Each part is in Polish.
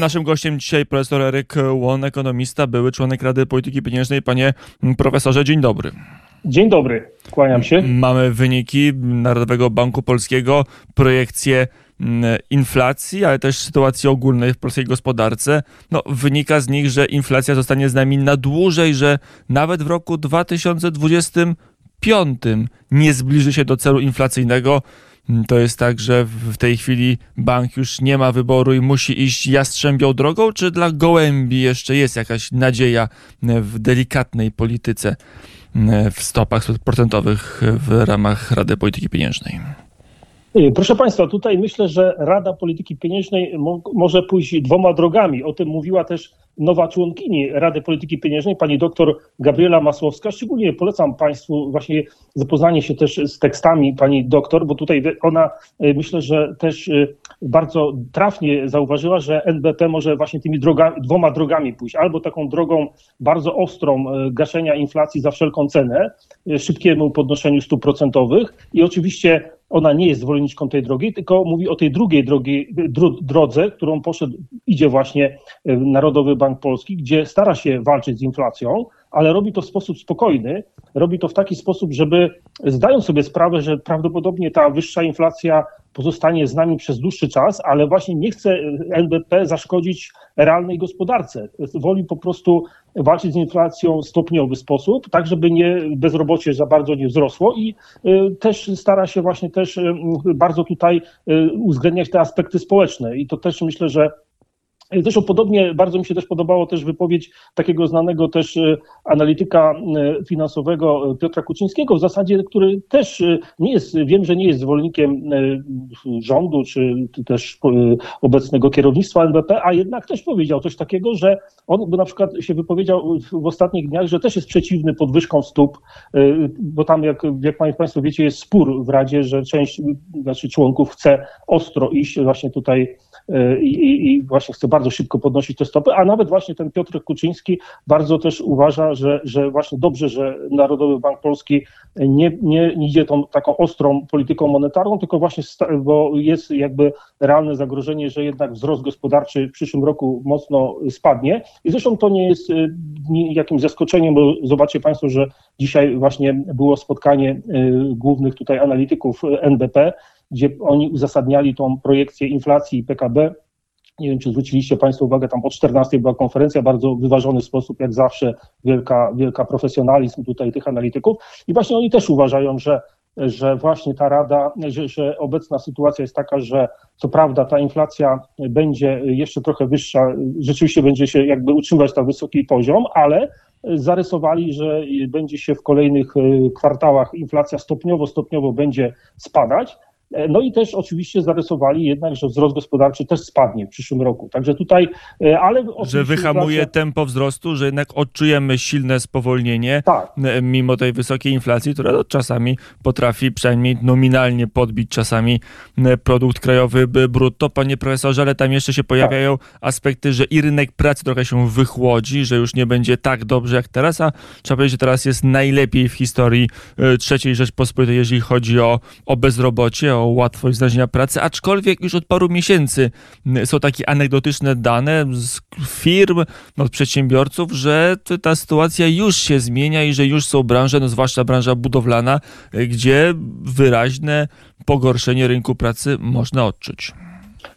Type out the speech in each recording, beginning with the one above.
Naszym gościem dzisiaj profesor Eryk Łon, ekonomista, były członek Rady Polityki Pieniężnej. Panie profesorze, dzień dobry. Dzień dobry, kłaniam się. Mamy wyniki Narodowego Banku Polskiego, projekcje mm, inflacji, ale też sytuacji ogólnej w polskiej gospodarce. No, wynika z nich, że inflacja zostanie z nami na dłużej, że nawet w roku 2025 nie zbliży się do celu inflacyjnego. Mm, to jest tak, że w tej chwili bank już nie ma wyboru i musi iść jastrzębią drogą, czy dla gołębi jeszcze jest jakaś nadzieja w delikatnej polityce w stopach procentowych w ramach Rady Polityki Pieniężnej? Y, proszę Państwa, tutaj myślę, że Rada Polityki Pieniężnej mo może pójść dwoma drogami. O tym mówiła też nowa członkini Rady Polityki Pieniężnej, pani doktor Gabriela Masłowska. Szczególnie polecam Państwu właśnie zapoznanie się też z tekstami pani doktor, bo tutaj ona y, myślę, że też y, bardzo trafnie zauważyła, że NBP może właśnie tymi dwoma drogami pójść. Albo taką drogą bardzo ostrą gaszenia inflacji za wszelką cenę, szybkiemu podnoszeniu stóp procentowych i oczywiście ona nie jest zwolenniczką tej drogi, tylko mówi o tej drugiej drogi, dro, drodze, którą poszedł, idzie właśnie e, Narodowy Bank Polski, gdzie stara się walczyć z inflacją, ale robi to w sposób spokojny, robi to w taki sposób, żeby zdając sobie sprawę, że prawdopodobnie ta wyższa inflacja pozostanie z nami przez dłuższy czas, ale właśnie nie chce NBP zaszkodzić realnej gospodarce. Woli po prostu walczyć z inflacją w stopniowy sposób, tak żeby nie bezrobocie za bardzo nie wzrosło i y, też stara się właśnie też y, bardzo tutaj uwzględniać te aspekty społeczne i to też myślę, że Zresztą podobnie bardzo mi się też podobało też wypowiedź takiego znanego też e, analityka e, finansowego e, Piotra Kuczyńskiego, w zasadzie, który też nie jest, wiem, że nie jest zwolennikiem rządu, czy też obecnego kierownictwa NBP, a jednak też powiedział coś takiego, że on by na przykład się wypowiedział w ostatnich dniach, że też jest przeciwny podwyżkom stóp, bo tam, jak, jak Państwo wiecie, jest spór w Radzie, że część znaczy członków chce ostro iść właśnie tutaj i, i właśnie chce bardzo szybko podnosić te stopy, a nawet właśnie ten Piotr Kuczyński bardzo też uważa, że, że właśnie dobrze, że Narodowy Bank Polski nie, nie idzie tą taką ostrą polityką monetarną, tylko właśnie, bo jest jakby realne zagrożenie, że jednak wzrost gospodarczy w przyszłym roku mocno spadnie. I zresztą to nie jest y, jakimś zaskoczeniem, bo zobaczcie Państwo, że dzisiaj właśnie było spotkanie y, głównych tutaj analityków NBP, gdzie oni uzasadniali tą projekcję inflacji i PKB nie wiem, czy zwróciliście Państwo uwagę, tam o 14 była konferencja, bardzo wyważony sposób, jak zawsze, wielka, wielka profesjonalizm tutaj tych analityków. I właśnie oni też uważają, że, że właśnie ta rada, że, że obecna sytuacja jest taka, że co prawda ta inflacja będzie jeszcze trochę wyższa, rzeczywiście będzie się jakby utrzymywać na wysoki poziom, ale zarysowali, że będzie się w kolejnych kwartałach inflacja stopniowo, stopniowo będzie spadać. E, no i też oczywiście zarysowali jednak, że wzrost gospodarczy też spadnie w przyszłym roku. Także tutaj, e, ale. Że wyhamuje inflacja... tempo wzrostu, że jednak odczujemy silne spowolnienie, tak. E, mimo tej wysokiej inflacji, która no, czasami potrafi przynajmniej nominalnie podbić czasami produkt krajowy brutto. Panie profesorze, ale tam jeszcze się pojawiają tak. aspekty, że i rynek pracy trochę się wychłodzi, że już nie będzie tak dobrze jak teraz, a trzeba powiedzieć, że teraz jest najlepiej w historii III Rzeczpospolitej, jeżeli chodzi o, o bezrobocie, o łatwość znalezienia pracy, aczkolwiek już od paru miesięcy są takie anegdotyczne dane z firm, od przedsiębiorców, że ta sytuacja już się zmienia i że już są branże, no zwłaszcza branża budowlana, gdzie wyraźne pogorszenie rynku pracy można odczuć.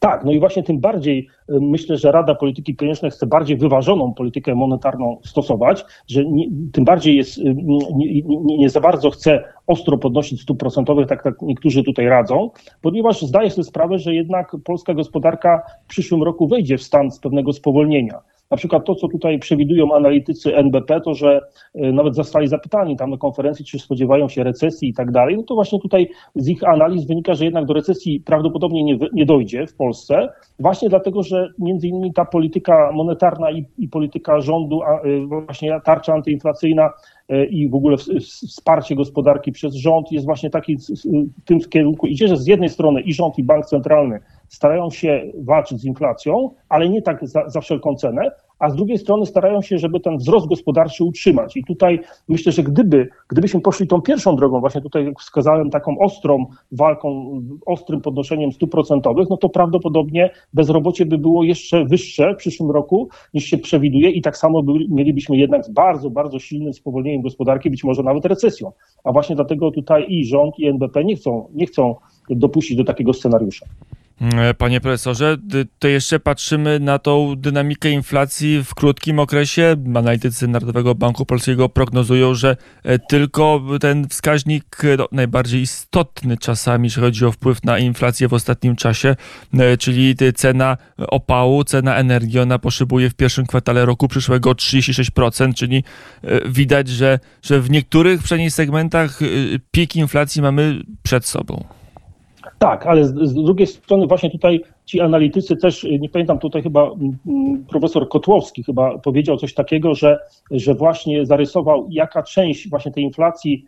Tak, no i właśnie tym bardziej y, myślę, że Rada Polityki Pieniężnej chce bardziej wyważoną politykę monetarną stosować, że nie, tym bardziej jest, y, nie, nie, nie, za bardzo chce ostro podnosić stóp procentowych, tak, tak niektórzy tutaj radzą, ponieważ zdaje sobie sprawę, że jednak polska gospodarka w przyszłym roku wejdzie w stan z pewnego spowolnienia. Na przykład to, co tutaj przewidują analitycy NBP, to że e, nawet zostali zapytani tam na konferencji, czy spodziewają się recesji i tak dalej, no to właśnie tutaj z ich analiz wynika, że jednak do recesji prawdopodobnie nie, nie dojdzie w Polsce, właśnie dlatego, że między innymi ta polityka monetarna i, i polityka rządu, a, e, właśnie tarcza antyinflacyjna e, i w ogóle wsparcie gospodarki przez rząd jest właśnie taki w tym kierunku idzie, że z jednej strony i rząd i bank centralny starają się walczyć z inflacją, ale nie tak za, za wszelką cenę, a z drugiej strony starają się, żeby ten wzrost gospodarczy utrzymać. I tutaj myślę, że gdyby, gdybyśmy poszli tą pierwszą drogą, właśnie tutaj wskazałem taką ostrą walką, ostrym podnoszeniem stóp procentowych, no to prawdopodobnie bezrobocie by było jeszcze wyższe w przyszłym roku niż się przewiduje i tak samo by, mielibyśmy jednak z bardzo, bardzo silnym spowolnieniem gospodarki, być może nawet recesją. A właśnie dlatego tutaj i rząd, i NBP nie chcą, nie chcą dopuścić do takiego scenariusza. E, panie profesorze, to jeszcze patrzymy na tą dynamikę inflacji w krótkim okresie. Analitycy Narodowego Banku Polskiego prognozują, że e, tylko ten wskaźnik no, najbardziej istotny czasami, jeśli chodzi o wpływ na inflację w ostatnim czasie, e, czyli cena opału, cena energii, ona poszybuje w pierwszym kwartale roku przyszłego 36%, czyli widać, że, że w niektórych przynajmniej segmentach pik inflacji mamy przed sobą. Tak, ale z, z, drugiej strony właśnie tutaj ci analitycy też, nie pamiętam tutaj chyba profesor Kotłowski chyba powiedział coś takiego, że, że właśnie zarysował jaka część właśnie tej inflacji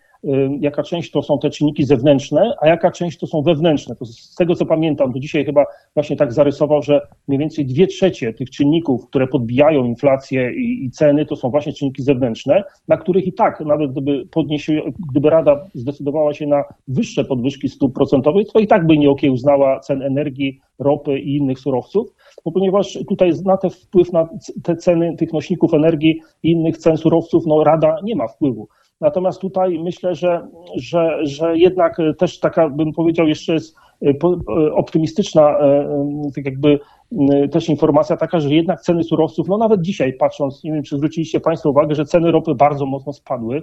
jaka część to są te czynniki zewnętrzne, a jaka część to są wewnętrzne. To z tego co pamiętam, to dzisiaj chyba właśnie tak zarysował, że mniej więcej dwie trzecie tych czynników, które podbijają inflację i, i ceny, to są właśnie czynniki zewnętrzne, na których i tak, nawet gdyby podniesie, gdyby Rada zdecydowała się na wyższe podwyżki stóp procentowych, to i tak by nie okiełznała cen energii, ropy i innych surowców, bo ponieważ tutaj na te wpływ na te ceny tych nośników energii i innych cen surowców, no Rada nie ma wpływu. Natomiast tutaj myślę, że, że, że jednak też taka, bym powiedział, jeszcze jest e, e, optymistyczna, e, tak jakby też informacja taka, że jednak ceny surowców, no nawet dzisiaj patrząc, nie wiem, czy zwróciliście Państwo uwagę, że ceny ropy bardzo mocno spadły.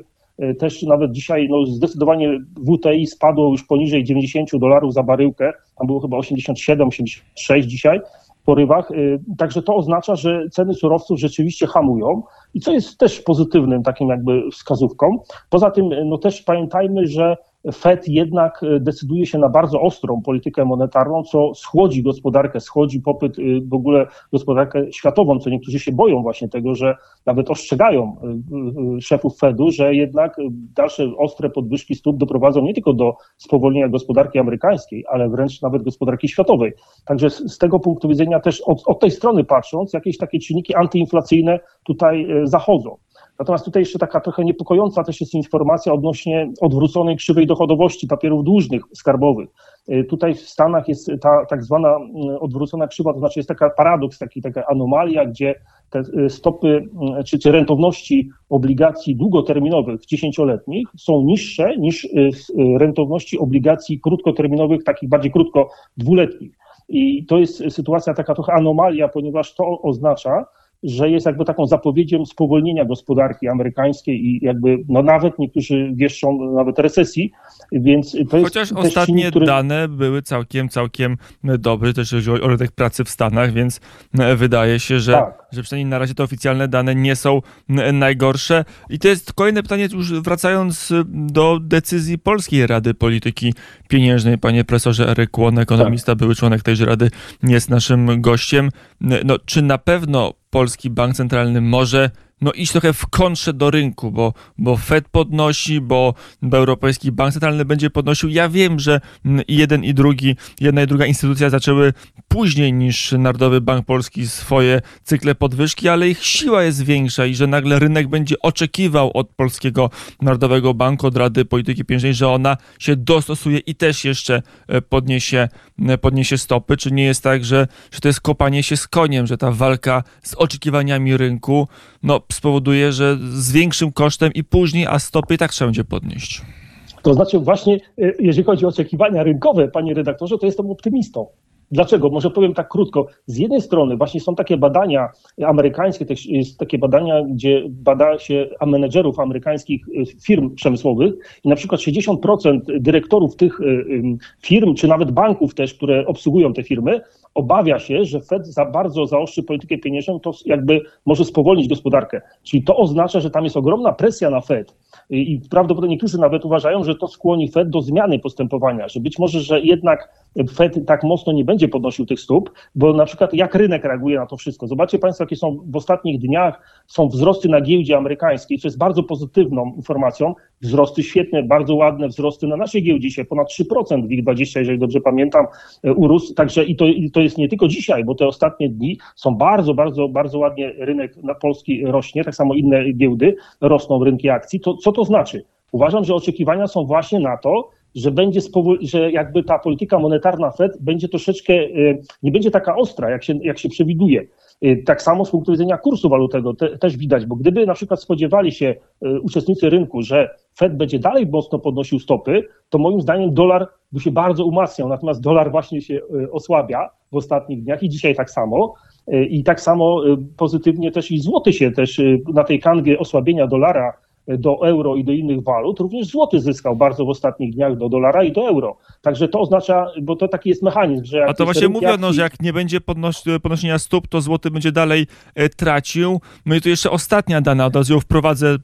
Też nawet dzisiaj no, zdecydowanie WTI spadło już poniżej 90 dolarów za baryłkę, tam było chyba 87, 86 dzisiaj porywach. Y, także to oznacza, że ceny surowców rzeczywiście hamują i co jest też pozytywnym takim jakby wskazówką. Poza tym, no też pamiętajmy, że Fed jednak e, decyduje się na bardzo ostrą politykę monetarną, co schłodzi gospodarkę, schłodzi popyt y, w ogóle gospodarkę światową, co niektórzy się boją właśnie tego, że nawet ostrzegają y, y, szefów Fedu, że jednak dalsze ostre podwyżki stóp doprowadzą nie tylko do spowolnienia gospodarki amerykańskiej, ale wręcz nawet gospodarki światowej. Także z, tego punktu widzenia też od, od tej strony patrząc, jakieś takie czynniki antyinflacyjne tutaj e, zachodzą. Natomiast tutaj jeszcze taka trochę niepokojąca też jest informacja odnośnie odwróconej krzywej dochodowości papierów dłużnych skarbowych. Y, tutaj w Stanach jest ta tak zwana y, odwrócona krzywa, to znaczy jest taka paradoks, taki, taka anomalia, gdzie te y, stopy czy, czy rentowności obligacji długoterminowych, dziesięcioletnich są niższe niż rentowności obligacji krótkoterminowych, takich bardziej krótko dwuletnich. I to jest sytuacja taka trochę anomalia, ponieważ to oznacza, że jest jakby taką zapowiedzią spowolnienia gospodarki amerykańskiej i jakby, no nawet niektórzy wieszczą nawet recesji, więc to jest Chociaż ostatnie który... dane były całkiem, całkiem dobre, też jeżeli chodzi o rynek pracy w Stanach, więc e, wydaje się, że, tak. Że przynajmniej na razie te oficjalne dane nie są najgorsze. I to jest kolejne pytanie, już wracając do decyzji Polskiej Rady Polityki Pieniężnej. Panie profesorze Eryk Łon, ekonomista, tak. były członek tejże rady, jest naszym gościem. No, czy na pewno polski bank centralny może no iść trochę w kontrze do rynku, bo, bo Fed podnosi, bo, bo Europejski Bank Centralny będzie podnosił. Ja wiem, że i jeden i drugi, jedna i druga instytucja zaczęły później niż Narodowy Bank Polski swoje cykle podwyżki, ale ich siła jest większa i że nagle rynek będzie oczekiwał od Polskiego Narodowego Banku, od Rady Polityki Pieniężnej, że ona się dostosuje i też jeszcze e, podniesie, e, podniesie stopy. Czy nie jest tak, że, że to jest kopanie się z koniem, że ta walka z oczekiwaniami rynku no, spowoduje, że z większym kosztem i później, a stopy i tak trzeba będzie podnieść. To znaczy właśnie, y, jeżeli chodzi o oczekiwania rynkowe, panie redaktorze, to jestem optymistą. Dlaczego? Może powiem tak krótko. Z jednej strony właśnie są takie badania amerykańskie, takie badania, gdzie bada się menedżerów amerykańskich y, firm przemysłowych i na przykład 60% dyrektorów tych y, firm, czy nawet banków też, które obsługują te firmy, obawia się, że Fed za bardzo zaostrzy politykę pieniężną, to jakby może spowolnić gospodarkę. Czyli to oznacza, że tam jest ogromna presja na Fed i prawdopodobnie niektórzy nawet uważają, że to skłoni Fed do zmiany postępowania, że być może, że jednak Fed tak mocno nie będzie podnosił tych stóp, bo na przykład jak rynek reaguje na to wszystko. Zobaczcie Państwo, jakie są w ostatnich dniach są wzrosty na giełdzie amerykańskiej, co jest bardzo pozytywną informacją. Wzrosty świetne, bardzo ładne wzrosty na naszej giełdzie, dzisiaj ponad 3% WIG20, jeżeli dobrze pamiętam, e, urósł. Także i to, i to jest nie tylko dzisiaj, bo te ostatnie dni są bardzo, bardzo, bardzo ładnie rynek na polski rośnie, tak samo inne giełdy rosną, rynki akcji. To, co to znaczy? Uważam, że oczekiwania są właśnie na to, że będzie że jakby ta polityka monetarna Fed będzie troszeczkę, e, nie będzie taka ostra, jak się, jak się przewiduje. E, tak samo z punktu widzenia kursu walutowego te, też widać, bo gdyby na przykład spodziewali się e, uczestnicy rynku, że Fed będzie dalej mocno podnosił stopy, to moim zdaniem dolar by się bardzo umacniał, natomiast dolar właśnie się osłabia w ostatnich dniach i dzisiaj tak samo. I tak samo pozytywnie też i złoty się też na tej kanwie osłabienia dolara do euro i do innych walut, również złoty zyskał bardzo w ostatnich dniach do dolara i do euro. Także to oznacza, bo to taki jest mechanizm, że... A to właśnie mówiono, że jak nie będzie podnos podnoszenia stóp, to złoty będzie dalej e, tracił. No i tu jeszcze ostatnia dana, od razu ją wprowadzę,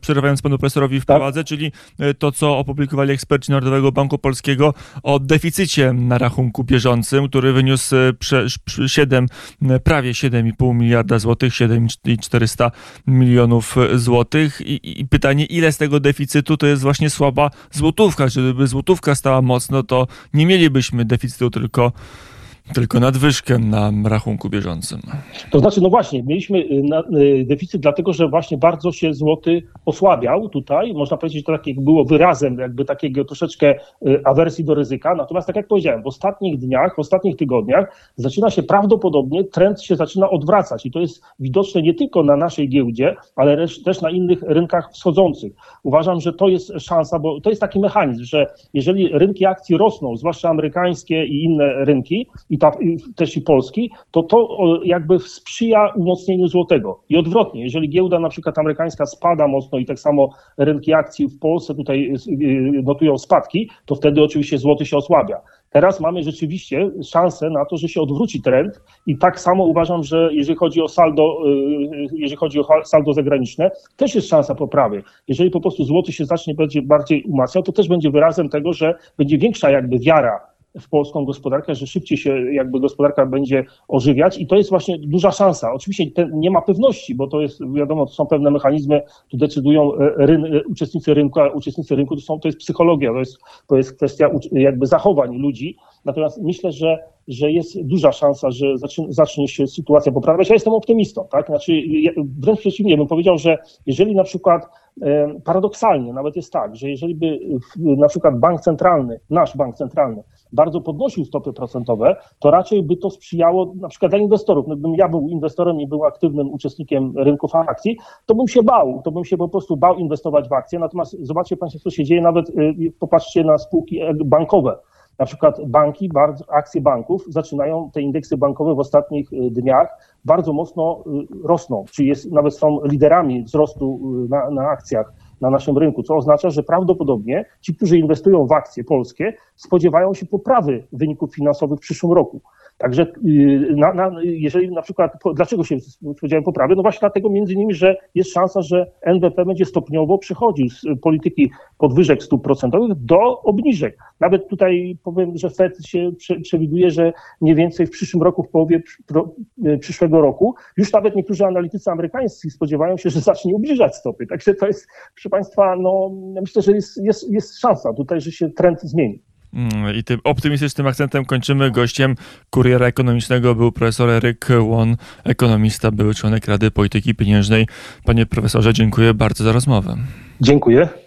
przerywając panu profesorowi tak. wprowadzę, tak? czyli e, to, co opublikowali eksperci Narodowego Banku Polskiego o deficycie na rachunku bieżącym, który wyniósł e, prze, 7, e, prawie 7,5 miliarda złotych, 7,400 milionów złotych i, i pytanie, ile z tego deficytu to jest właśnie słaba złotówka. Gdyby złotówka stała mocno, to nie mielibyśmy deficytu, tylko tylko nadwyżkę na rachunku bieżącym. To znaczy, no właśnie, mieliśmy y, y, deficyt, dlatego że właśnie bardzo się złoty osłabiał tutaj. Można powiedzieć, że to tak było wyrazem jakby takiego troszeczkę y, awersji do ryzyka. Natomiast tak jak powiedziałem, w ostatnich dniach, w ostatnich tygodniach zaczyna się prawdopodobnie, trend się zaczyna odwracać i to jest widoczne nie tylko na naszej giełdzie, ale też na innych rynkach wschodzących. Uważam, że to jest szansa, bo to jest taki mechanizm, że jeżeli rynki akcji rosną, zwłaszcza amerykańskie i inne rynki, i ta, też i Polski, to to jakby sprzyja umocnieniu złotego. I odwrotnie, jeżeli giełda na przykład amerykańska spada mocno i tak samo rynki akcji w Polsce tutaj y, y, notują spadki, to wtedy oczywiście złoty się osłabia. Teraz mamy rzeczywiście szansę na to, że się odwróci trend i tak samo uważam, że jeżeli chodzi o saldo, y, jeżeli chodzi o saldo zagraniczne, też jest szansa poprawy. Jeżeli po prostu złoty się zacznie bardziej umacniał, to też będzie wyrazem tego, że będzie większa jakby wiara w polską gospodarkę, że szybciej się jakby gospodarka będzie ożywiać i to jest właśnie duża szansa. Oczywiście nie ma pewności, bo to jest, wiadomo, to są pewne mechanizmy, tu decydują e, ryn, e, uczestnicy rynku, a uczestnicy rynku to, są, to jest psychologia, to jest, to jest kwestia jakby zachowań ludzi. Natomiast myślę, że, że jest duża szansa, że zacznie, się sytuacja poprawiać. Ja jestem optymistą, tak? Znaczy, wręcz przeciwnie, bym powiedział, że jeżeli na przykład e, paradoksalnie nawet jest tak, że jeżeli by na przykład bank centralny, nasz bank centralny bardzo podnosił stopy procentowe, to raczej by to sprzyjało na przykład dla inwestorów. No, gdybym ja był inwestorem i był aktywnym uczestnikiem rynków akcji, to bym się bał, to bym się po prostu bał inwestować w akcje. Natomiast zobaczcie Państwo, co się dzieje, nawet y, popatrzcie na spółki bankowe. Na przykład banki, akcje banków zaczynają, te indeksy bankowe w ostatnich y, dniach bardzo mocno y, rosną, czyli jest, nawet są liderami wzrostu na, na akcjach na naszym rynku, co oznacza, że prawdopodobnie ci, którzy inwestują w akcje polskie, spodziewają się poprawy wyników finansowych w przyszłym roku. Także y, na, na, jeżeli na przykład, dlaczego się spodziewałem poprawy? No właśnie dlatego między innymi, że jest szansa, że NBP będzie stopniowo przechodził z polityki podwyżek stóp procentowych do obniżek. Nawet tutaj powiem, że Fed się przewiduje, że mniej więcej w przyszłym roku, w połowie y, przyszłego roku, już nawet niektórzy analitycy amerykańscy spodziewają się, że zacznie obniżać stopy. Także to jest, proszę Państwa, no myślę, że jest, jest, jest szansa tutaj, że się trend zmieni. Mm, I tym optymistycznym akcentem kończymy. Gościem kuriera ekonomicznego był profesor Eryk Łon, ekonomista, były członek Rady Polityki Pieniężnej. Panie profesorze, dziękuję bardzo za rozmowę. Dziękuję.